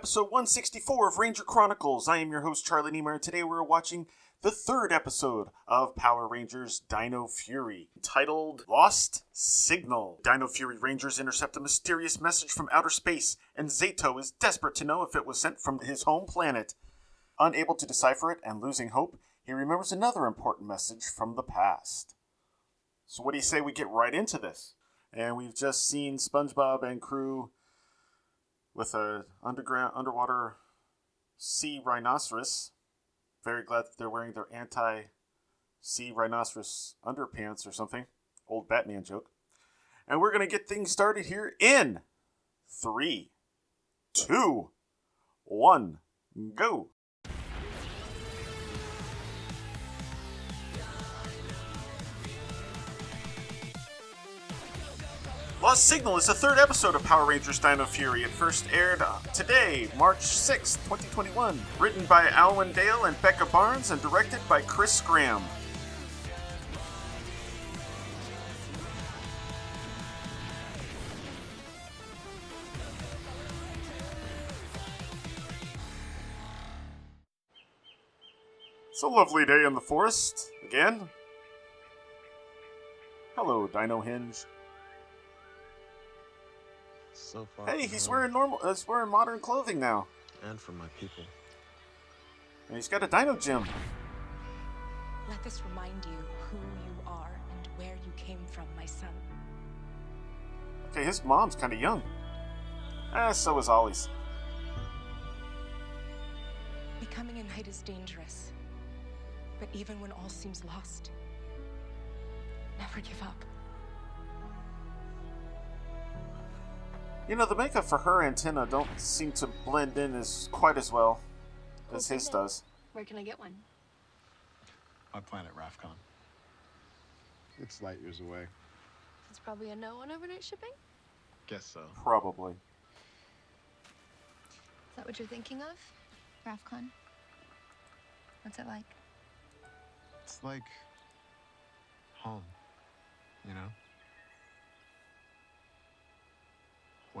Episode 164 of Ranger Chronicles. I am your host, Charlie Niemeyer, and today we're watching the third episode of Power Rangers Dino Fury, titled Lost Signal. Dino Fury Rangers intercept a mysterious message from outer space, and Zayto is desperate to know if it was sent from his home planet. Unable to decipher it and losing hope, he remembers another important message from the past. So, what do you say we get right into this? And we've just seen SpongeBob and crew with a underground underwater sea rhinoceros. Very glad that they're wearing their anti sea rhinoceros underpants or something. Old Batman joke. And we're gonna get things started here in three, two, one, go. Lost Signal is the third episode of Power Rangers Dino Fury. It first aired uh, today, March 6th, 2021. Written by Alwyn Dale and Becca Barnes and directed by Chris Graham. It's a lovely day in the forest. Again. Hello, Dino Hinge. So far. Hey, he's home wearing normal. He's wearing modern clothing now, And from my people. and he's got a Dino gem. Let this remind you who you are and where you came from, my son. Okay, his mom's kind of young. Ah, so is Ollie's. Becoming a knight is dangerous. But even when all seems lost, never give up. You know, the makeup for her antenna don't seem to blend in as quite as well oh, as his does. Where can I get one? My planet, Rafkon. It's light years away. It's probably a no on overnight shipping. Guess so. Probably. Is that what you're thinking of? RAFKON? What's it like? It's like home, you know?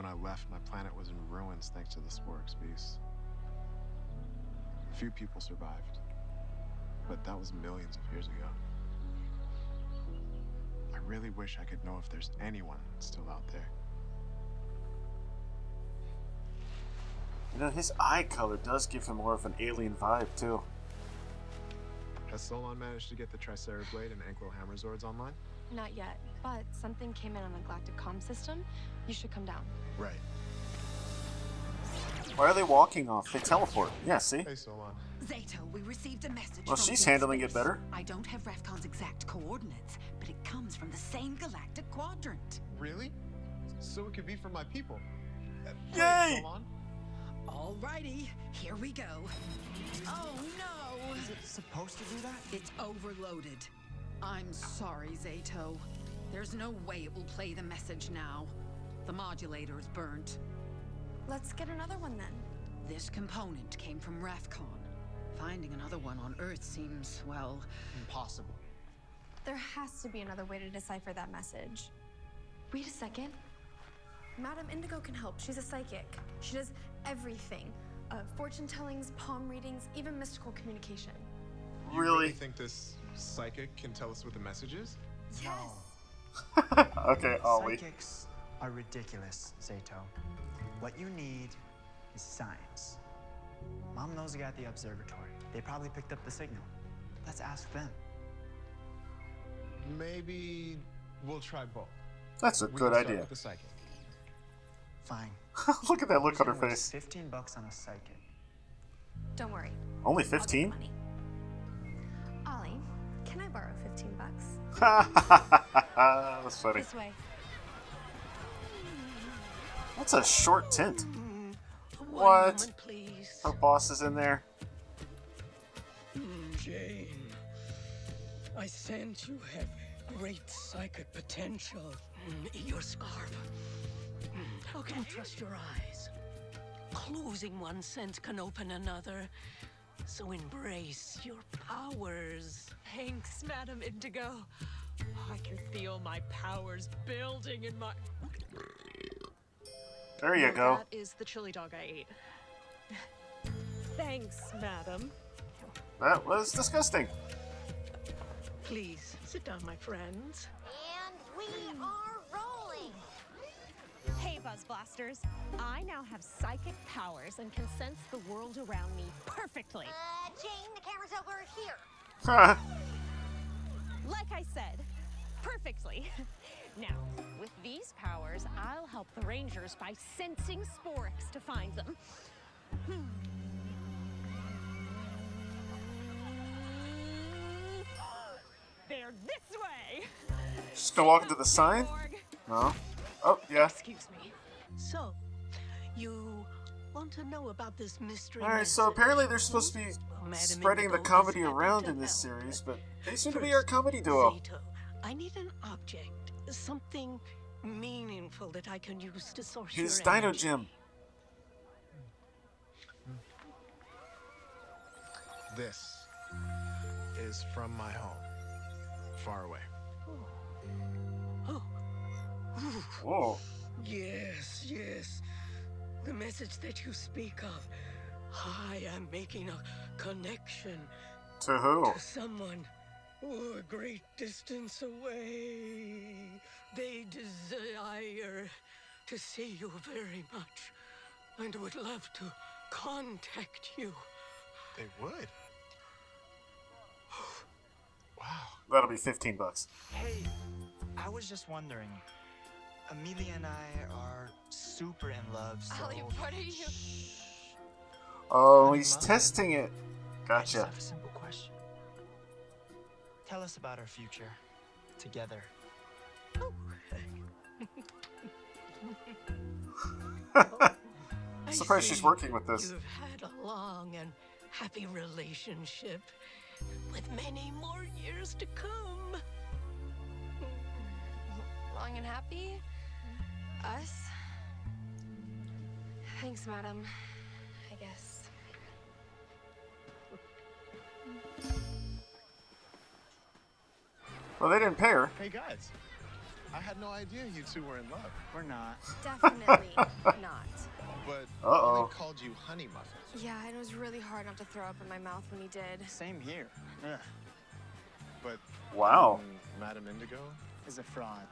When I left, my planet was in ruins thanks to the Sporix beast. A few people survived, but that was millions of years ago. I really wish I could know if there's anyone still out there. You know, his eye color does give him more of an alien vibe, too. Has Solon managed to get the Tricera Blade and Ankylo Hammer Zords online? Not yet, but something came in on the galactic comm system. You should come down. Right. Why are they walking off? They teleport. Yeah, see? Hey, Solon. Zayto, we received a message. Well, from she's deep handling it better. I don't have Rafkon's exact coordinates, but it comes from the same galactic quadrant. Really? So it could be from my people. Yay! wait, Solon? Alrighty, here we go. Oh no! Is it supposed to do that? It's overloaded. I'm sorry, Zayto. There's no way it will play the message now. The modulator is burnt. Let's get another one then. This component came from Rafkon. Finding another one on Earth seems, well, Impossible. There has to be another way to decipher that message. Wait a second. Madame Indigo can help. She's a psychic. She does everything. Uh, fortune tellings, palm readings, even mystical communication. You Really? think this psychic can tell us what the message is? No. okay, Ollie. Psychics are ridiculous, Zayto. What you need is science. Mom knows a got the observatory. They probably picked up the signal. Let's ask them. Maybe we'll try both. That's a We good can start idea. with the psychic. Fine. Look at that look Who's on her face. 15 bucks on a psychic. Don't worry. Only 15? Money. Ollie, can I borrow 15 bucks? That's funny. This way. That's a short tint. One What? moment, please. Her boss is in there. Mm, Jane, I sense you have great psychic potential. Mm, Your scarf. Mm, How can you trust your eyes? Closing one sense can open another. So embrace your powers. Thanks, Madam Indigo. I can feel my powers building in my. There you Well, go. That is the chili dog I ate. Thanks, Madam. That was disgusting. Please sit down, my friends. And we are rolling. Hey, Buzz Blasters. I now have psychic powers and can sense the world around me perfectly. Uh, Jane, the camera's over here. Huh. Like I said, perfectly. now, with these powers, I'll help the Rangers by sensing Sporix to find them. Hmm. They're this way. Just gonna walk into the sign? Org. No. Oh, yeah. Excuse me. So, you want to know about this mystery? Alright, so apparently they're supposed to be Well, spreading the comedy around in this help. series, but they seem to be our comedy duo. Zayto, I need an object, something meaningful that I can use to source His your Dino energy. Gym. This is from my home, far away. Oh, yes, yes. The message that you speak of. I am making a connection To who? to someone oh, a great distance away. They desire to see you very much and would love to contact you. They would. wow. That'll be 15 bucks. Hey, I was just wondering. Amelia and I are super in love, so. Ollie, what are you? Oh, Honey, he's Mom. testing it. I just Gotcha. have a simple question. Tell us about our future together. I'm Surprised she's working with this. You've had a long and happy relationship with many more years to come. Long and happy? Us? Thanks, madam. I guess. Well, they didn't pay her. Hey guys, I had no idea you two were in love, We're not. Definitely not. but Uh-oh. Ollie called you Honey Muffin. Yeah, and it was really hard not to throw up in my mouth when he did. Same here. Yeah. But Wow. mm, Madam Indigo? Is a fraud.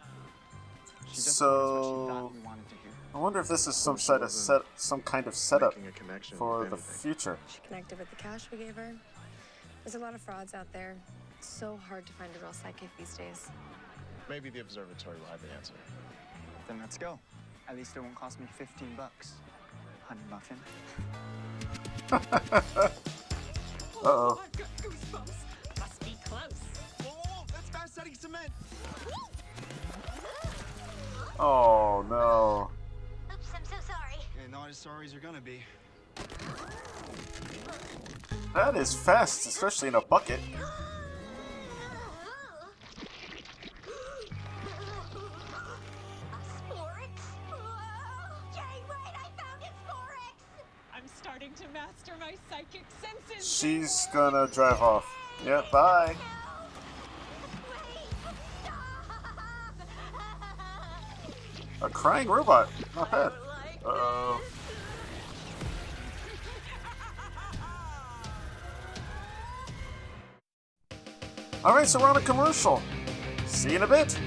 So, thought we wanted to hear. I wonder if this is some sort of set, some kind of setup Making a connection for the future. She connected with the cash we gave her. There's a lot of frauds out there. It's so hard to find a real psychic these days. Maybe the observatory will have the answer. Then let's go. At least it won't cost me 15 bucks. Honey muffin. Uh oh. I've got goosebumps. Must be close. Whoa, whoa, whoa! That's fast setting cement! Oh no. Oops, I'm so sorry. Yeah, not as sorry as you're gonna be. That is fast, especially in a bucket. A Sporix? Jane, wait, I found it, I'm starting to master my psychic senses. She's gonna drive off. Yeah, bye. Crying robot. Not bad. Uh oh. Alright, so we're on a commercial. See you in a bit.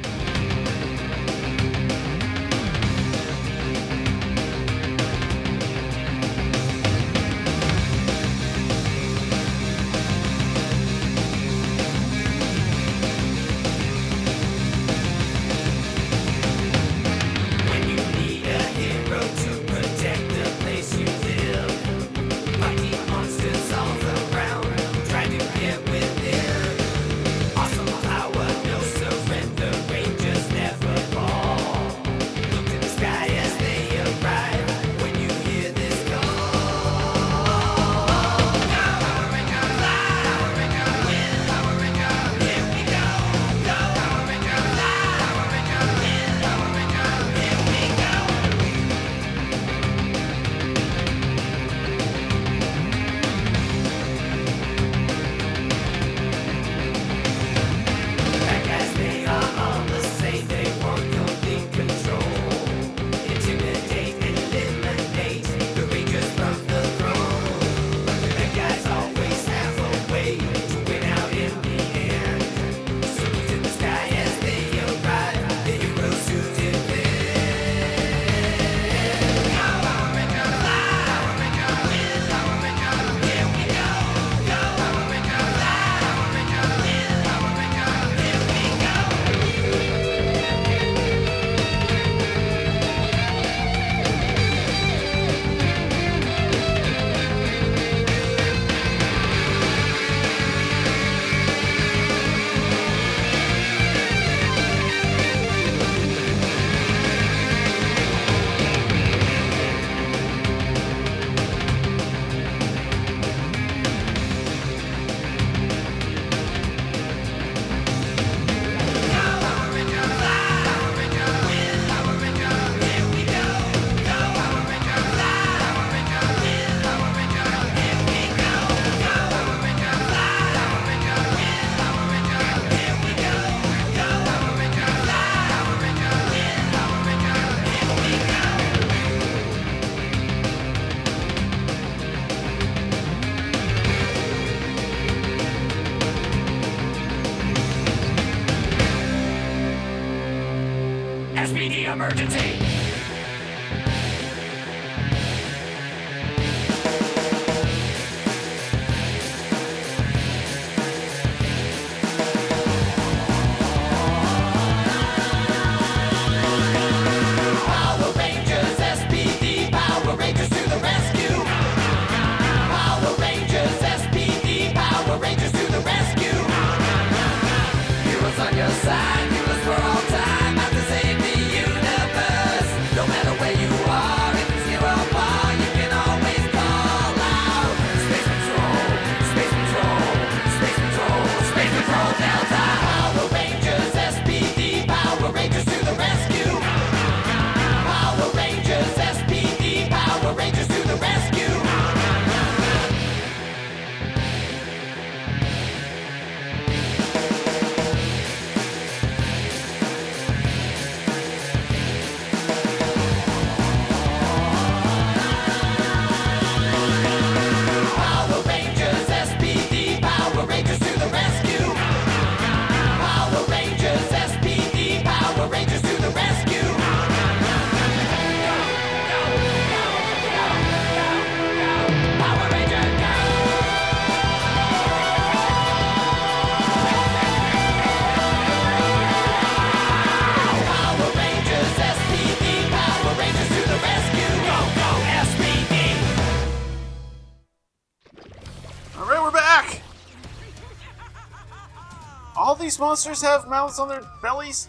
Monsters have mouths on their bellies.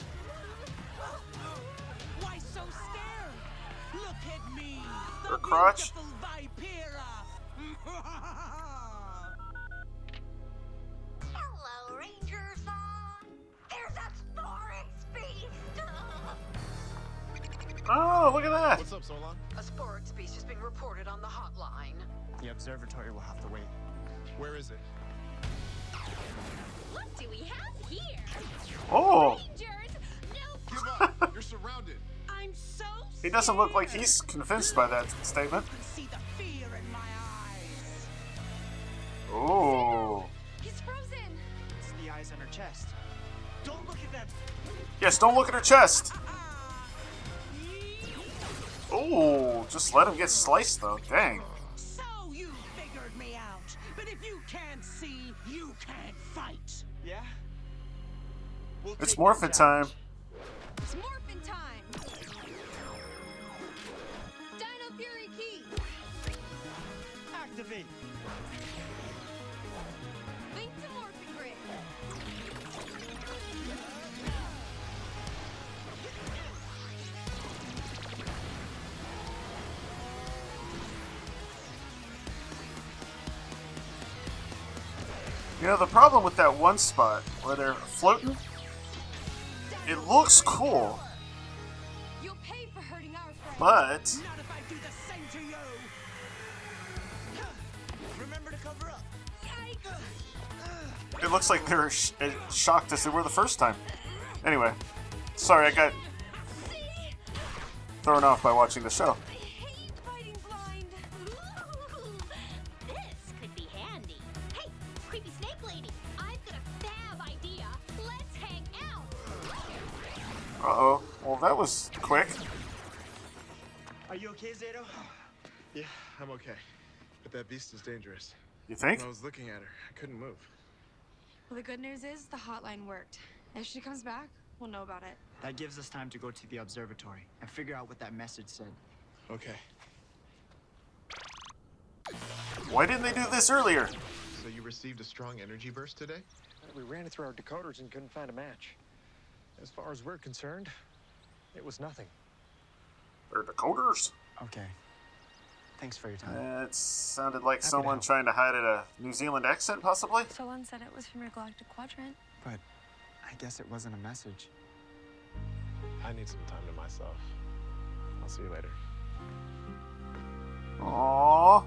Why so scared? Look at me, Or crotch. beautiful Hello, Rangers. There's that Sporix beast. Oh, look at that. What's up, Solon? A spork species has been reported on the hotline. The observatory will have to wait. Where is it? what do we have here? Oh, Rangers, no Give up! You're surrounded. I'm so he doesn't look like he's convinced by that statement. see the fear in my eyes. Oh, He's frozen. It's the eyes on her chest. Don't look at that. yes. Don't look at her chest. Uh-uh. Oh, just let him get sliced though. Dang. We'll It's morphin' that time. It's morphin' time. Dino Fury Key. Activate. Link to Morphin Grid. You know the problem with that one spot where they're floating. It looks cool, You'll pay for hurting our friends. but Not if I do the same to you. Remember to cover up. it looks like they're sh- shocked as they were the first time. Anyway, sorry I got thrown off by watching the show. Okay, Zayto? Yeah, I'm okay. But that beast is dangerous. You think? When I was looking at her, I couldn't move. Well, the good news is the hotline worked. If she comes back, we'll know about it. That gives us time to go to the observatory and figure out what that message said. Okay. Why didn't they do this earlier? So you received a strong energy burst today? We ran it through our decoders and couldn't find a match. As far as we're concerned, it was nothing. They're decoders. Okay. Thanks for your time. It sounded like Happy someone help. trying to hide at a New Zealand accent, possibly. Someone said it was from your galactic quadrant. But I guess it wasn't a message. I need some time to myself. I'll see you later. Aww.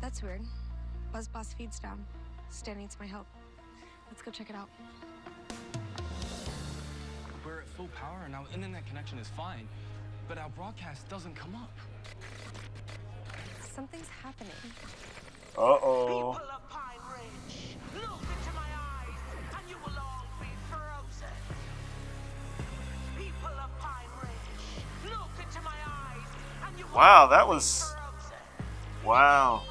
That's weird. Buzz Boss feed's down. Stan needs my help. Let's go check it out full power and our internet connection is fine, but our broadcast doesn't come up. Something's happening. Uh-oh. People of Pine Ridge, look into my eyes and you will all be frozen. People of Pine Ridge, look into my eyes and you will Wow, that was Wow.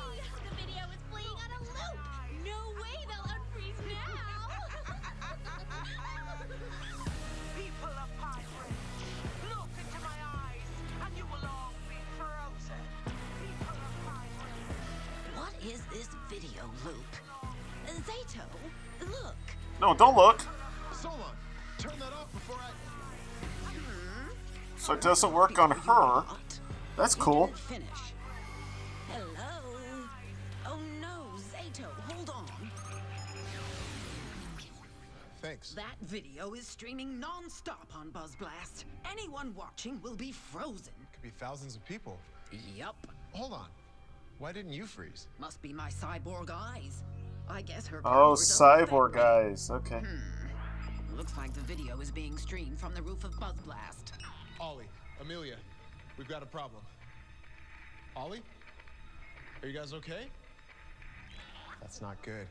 No, don't look. Solon, turn that off before I. So it doesn't work on her. That's cool. Finish. Hello. Oh no, Zayto, hold on. Thanks. That video is streaming non-stop on BuzzBlast. Anyone watching will be frozen. Could be thousands of people. Yup. Hold on. Why didn't you freeze? Must be my cyborg eyes. I guess her Oh, power cyborg guys. Okay. Hmm. Looks like the video is being streamed from the roof of BuzzBlast. Ollie, Amelia, we've got a problem. Ollie? Are you guys okay? That's not good.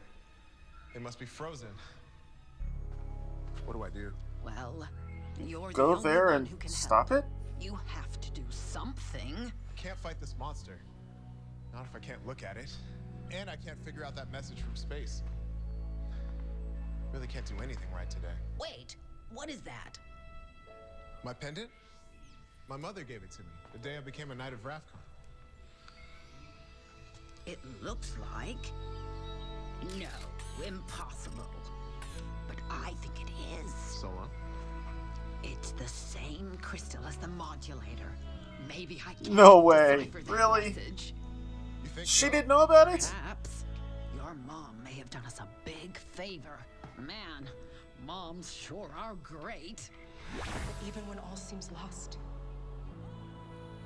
They must be frozen. What do I do? Well, you're the Go only there one and who can stop help. it? You have to do something. I can't fight this monster. Not if I can't look at it. And I can't figure out that message from space. Really can't do anything right today. Wait, what is that? My pendant? My mother gave it to me the day I became a Knight of Rafkon. It looks like. No, impossible. But I think it is. Solo? It's the same crystal as the modulator. Maybe I can No way. Really? message. She didn't know about it? Perhaps your mom may have done us a big favor. Man, moms sure are great. But even when all seems lost,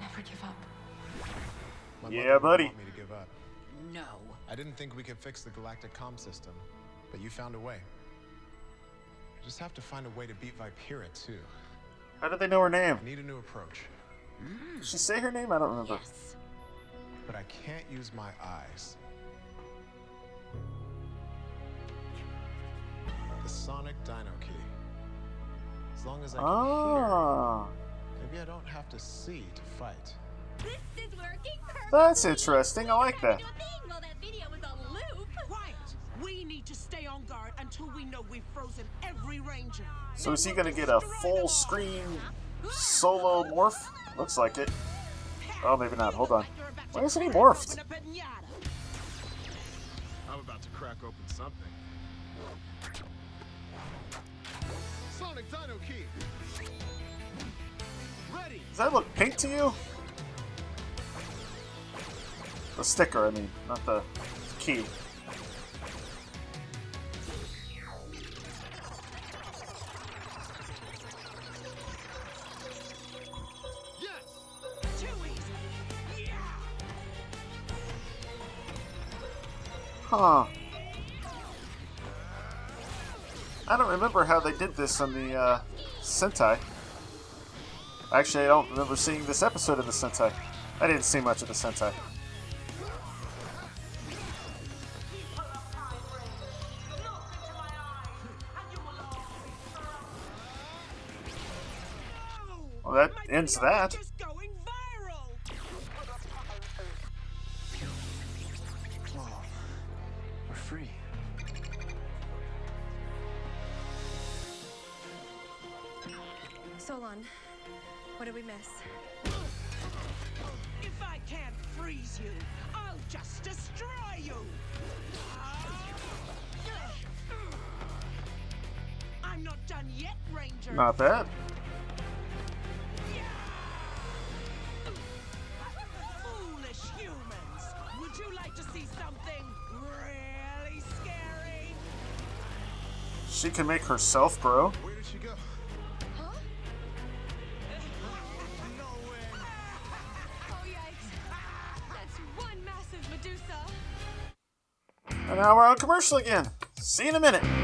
never give up. My Yeah, buddy. Want me to give up. No. I didn't think we could fix the galactic comm system, but you found a way. I just have to find a way to beat Vipera too. How did they know her name? I need a new approach. Hmm. Did she say her name? I don't remember. But I can't use my eyes. The sonic dino key. As long as I can Ah. hear, maybe I don't have to see to fight. This is working perfect. That's interesting. I like that. Well, that video was a loop. Quiet! We need to stay on guard until we know we've frozen every ranger. So is he gonna get a full screen solo morph? Looks like it. Oh, maybe not. Hold on. Why isn't he morphed? I'm about to crack open something. Sonic Dino Key. Ready. Does that look pink to you? The sticker, I mean, not the key. Huh. I don't remember how they did this on the uh, Sentai. Actually, I don't remember seeing this episode of the Sentai. I didn't see much of the Sentai. Well, that ends that. Freeze you, I'll just destroy you. I'm not done yet, Ranger. Not bad. Foolish humans. Would you like to see something really scary? She can make herself grow. Now we're on commercial again. See you in a minute.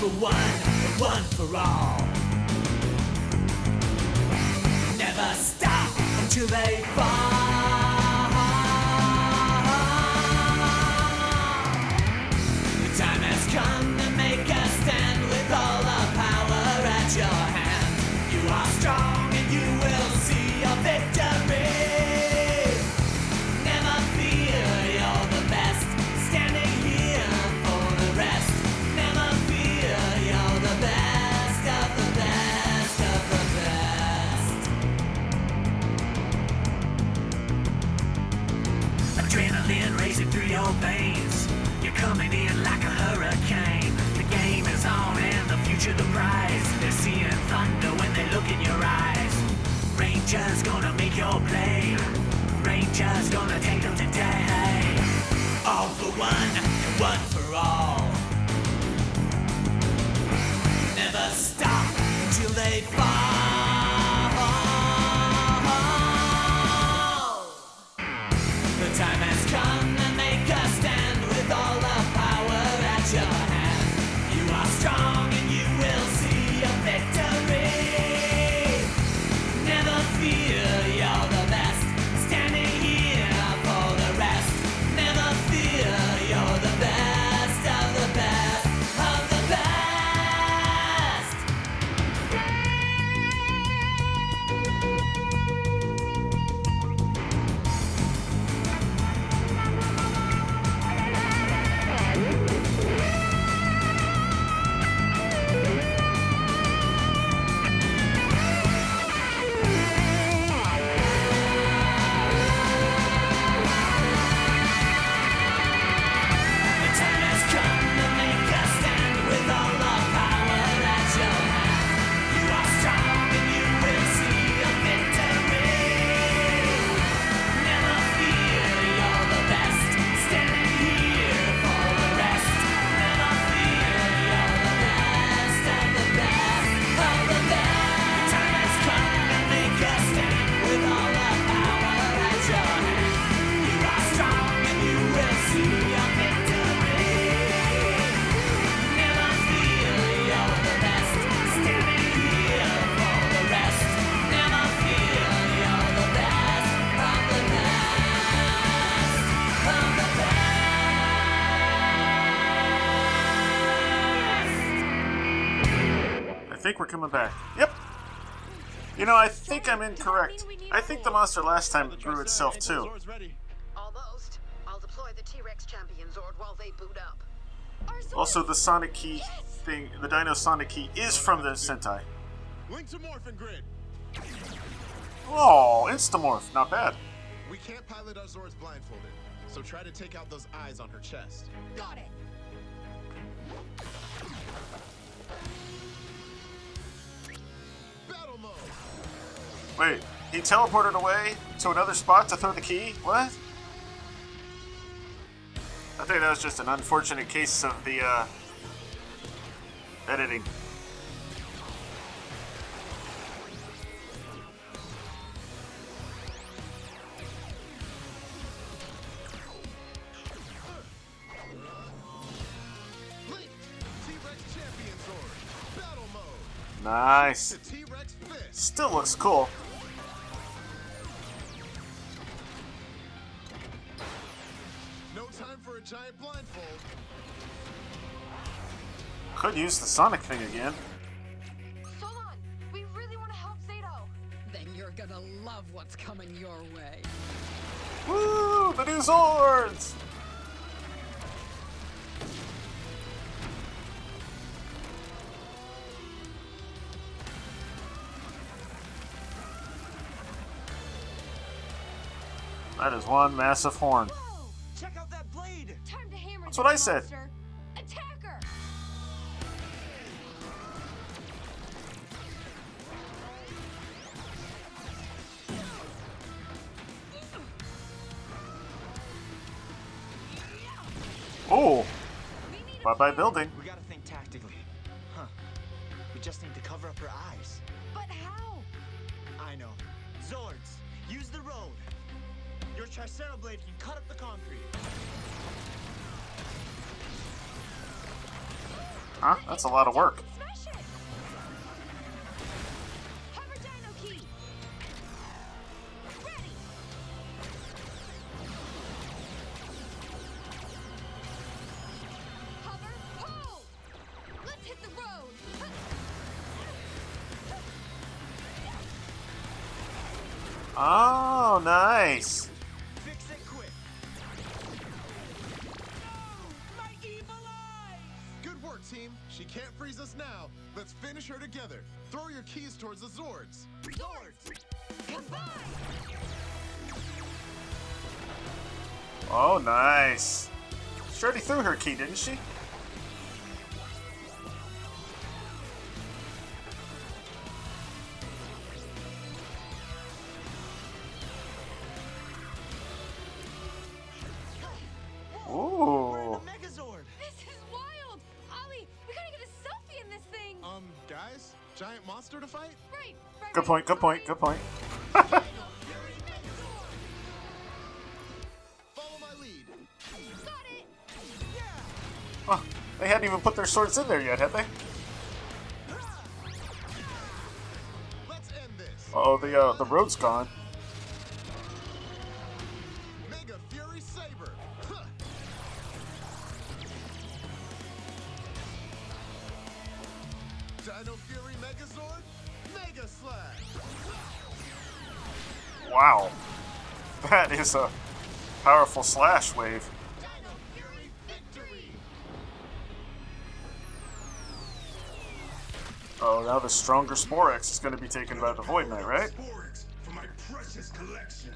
For one, one for all. Never stop until they fall. Thunder when they look in your eyes. Rangers gonna make your play. Rangers gonna take them today. All for one and one for all. Never stop until they fall. Coming back. Yep. You know, I think I'm incorrect. I think the monster last time grew itself too. Almost. I'll deploy the T-Rex champion Zord while they boot up. Also, the Sonic Key thing, the Dino Sonic Key, is from the Sentai. Link to Morphin Grid. Oh, Instamorph, not bad. We can't pilot our Zords blindfolded, so try to take out those eyes on her chest. Got it. Wait, he teleported away to another spot to throw the key? What? I think that was just an unfortunate case of the uh, editing. Link, T-Rex champion Zord. Battle mode. Nice. The T-Rex fist. Still looks cool. Giant blindfold. Could use the Sonic thing again. Solon, we really want to help Zayto. Then you're gonna love what's coming your way. Woo! The new Zords! That is one massive horn. What I said. monster. Oh! Bye bye building. We gotta think tactically. Huh. We just need to cover up her eyes. But how? I know. Zords, use the road. Your Tricera blade can cut up the concrete. Huh? That's a lot of work. Oh, Smash it! Can't freeze us now. Let's finish her together. Throw your keys towards the Zords. Zords! Combine! Oh, nice. She already threw her key, didn't she? Point, good point, good point. Follow my lead. Got it! They hadn't even put their swords in there yet, had they? This. Oh, the uh, the road's gone. Is a powerful slash wave. Dino Fury Victory. Oh, now the stronger Sporix is going to be taken by the Void Knight, right? Sporix for my precious collection.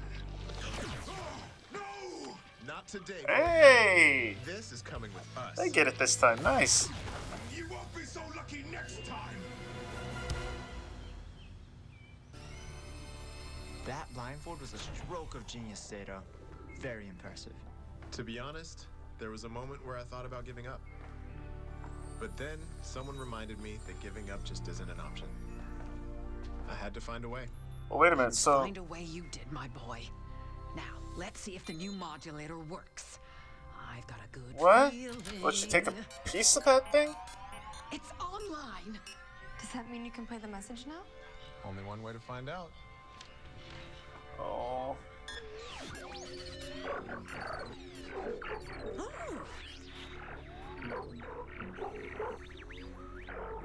Oh, Not today. Hey! This is coming with us. They get it this time. Nice. Blindfold was a stroke of genius, Zeta. Very impressive. To be honest, there was a moment where I thought about giving up. But then someone reminded me that giving up just isn't an option. I had to find a way. Well, wait a minute. So, Find a way you did, my boy. Now, let's see if the new modulator works. I've got a good what? feeling. Let's you take a piece of that thing? It's online. Does that mean you can play the message now? Only one way to find out. Oh.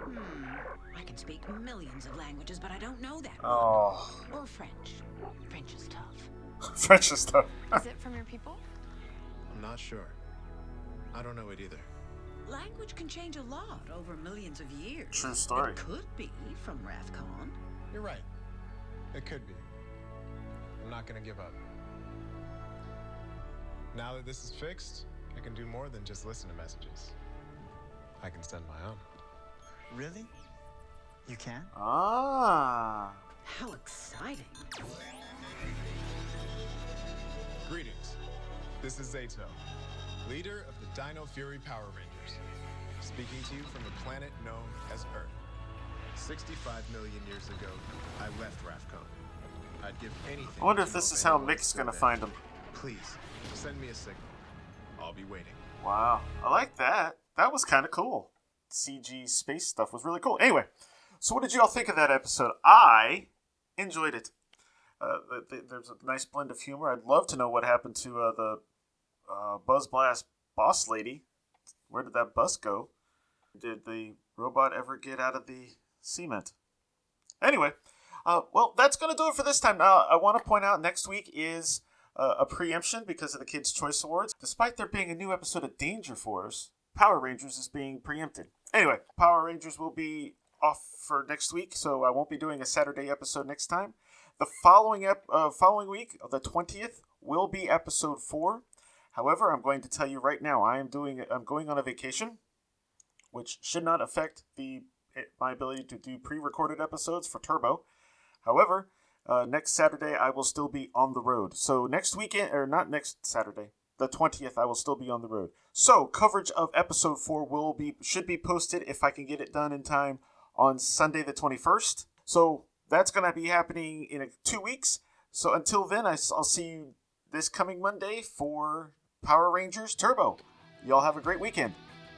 Hmm. I can speak millions of languages, but I don't know that Oh. one. Or French. French is tough. French is tough. Is it from your people? I'm not sure. I don't know it either. Language can change a lot over millions of years. True story. It could be from Rafkon. You're right. It could be. I'm not gonna give up. Now that this is fixed, I can do more than just listen to messages. I can send my own. Really? You can? Ah. How exciting. Greetings. This is Zayto, leader of the Dino Fury Power Rangers, speaking to you from a planet known as Earth. 65 million years ago, I left Rafkon. I'd give anything. I wonder if this is how Mick's gonna find him. Please, send me a signal. I'll be waiting. Wow. I like that. That was kind of cool. CG space stuff was really cool. Anyway, so what did you all think of that episode? I enjoyed it. Uh, th- th- there's a nice blend of humor. I'd love to know what happened to uh, the uh, Buzz Blast boss lady. Where did that bus go? Did the robot ever get out of the cement? Anyway, uh, well, that's going to do it for this time. Now, I want to point out next week is uh, a preemption because of the Kids' Choice Awards. Despite there being a new episode of Danger Force, Power Rangers is being preempted. Anyway, Power Rangers will be off for next week, so I won't be doing a Saturday episode next time. The following ep- uh, following week, the twentieth, will be episode four. However, I'm going to tell you right now, I am doing I'm going on a vacation, which should not affect the eh, my ability to do pre-recorded episodes for Turbo. However, uh, next Saturday I will still be on the road. So next weekend, or not next Saturday, the twentieth, I will still be on the road. So coverage of episode four will be should be posted if I can get it done in time on Sunday the twenty first. So that's gonna be happening in a, two weeks. So until then, I, will see you this coming Monday for Power Rangers Turbo. Y'all have a great weekend.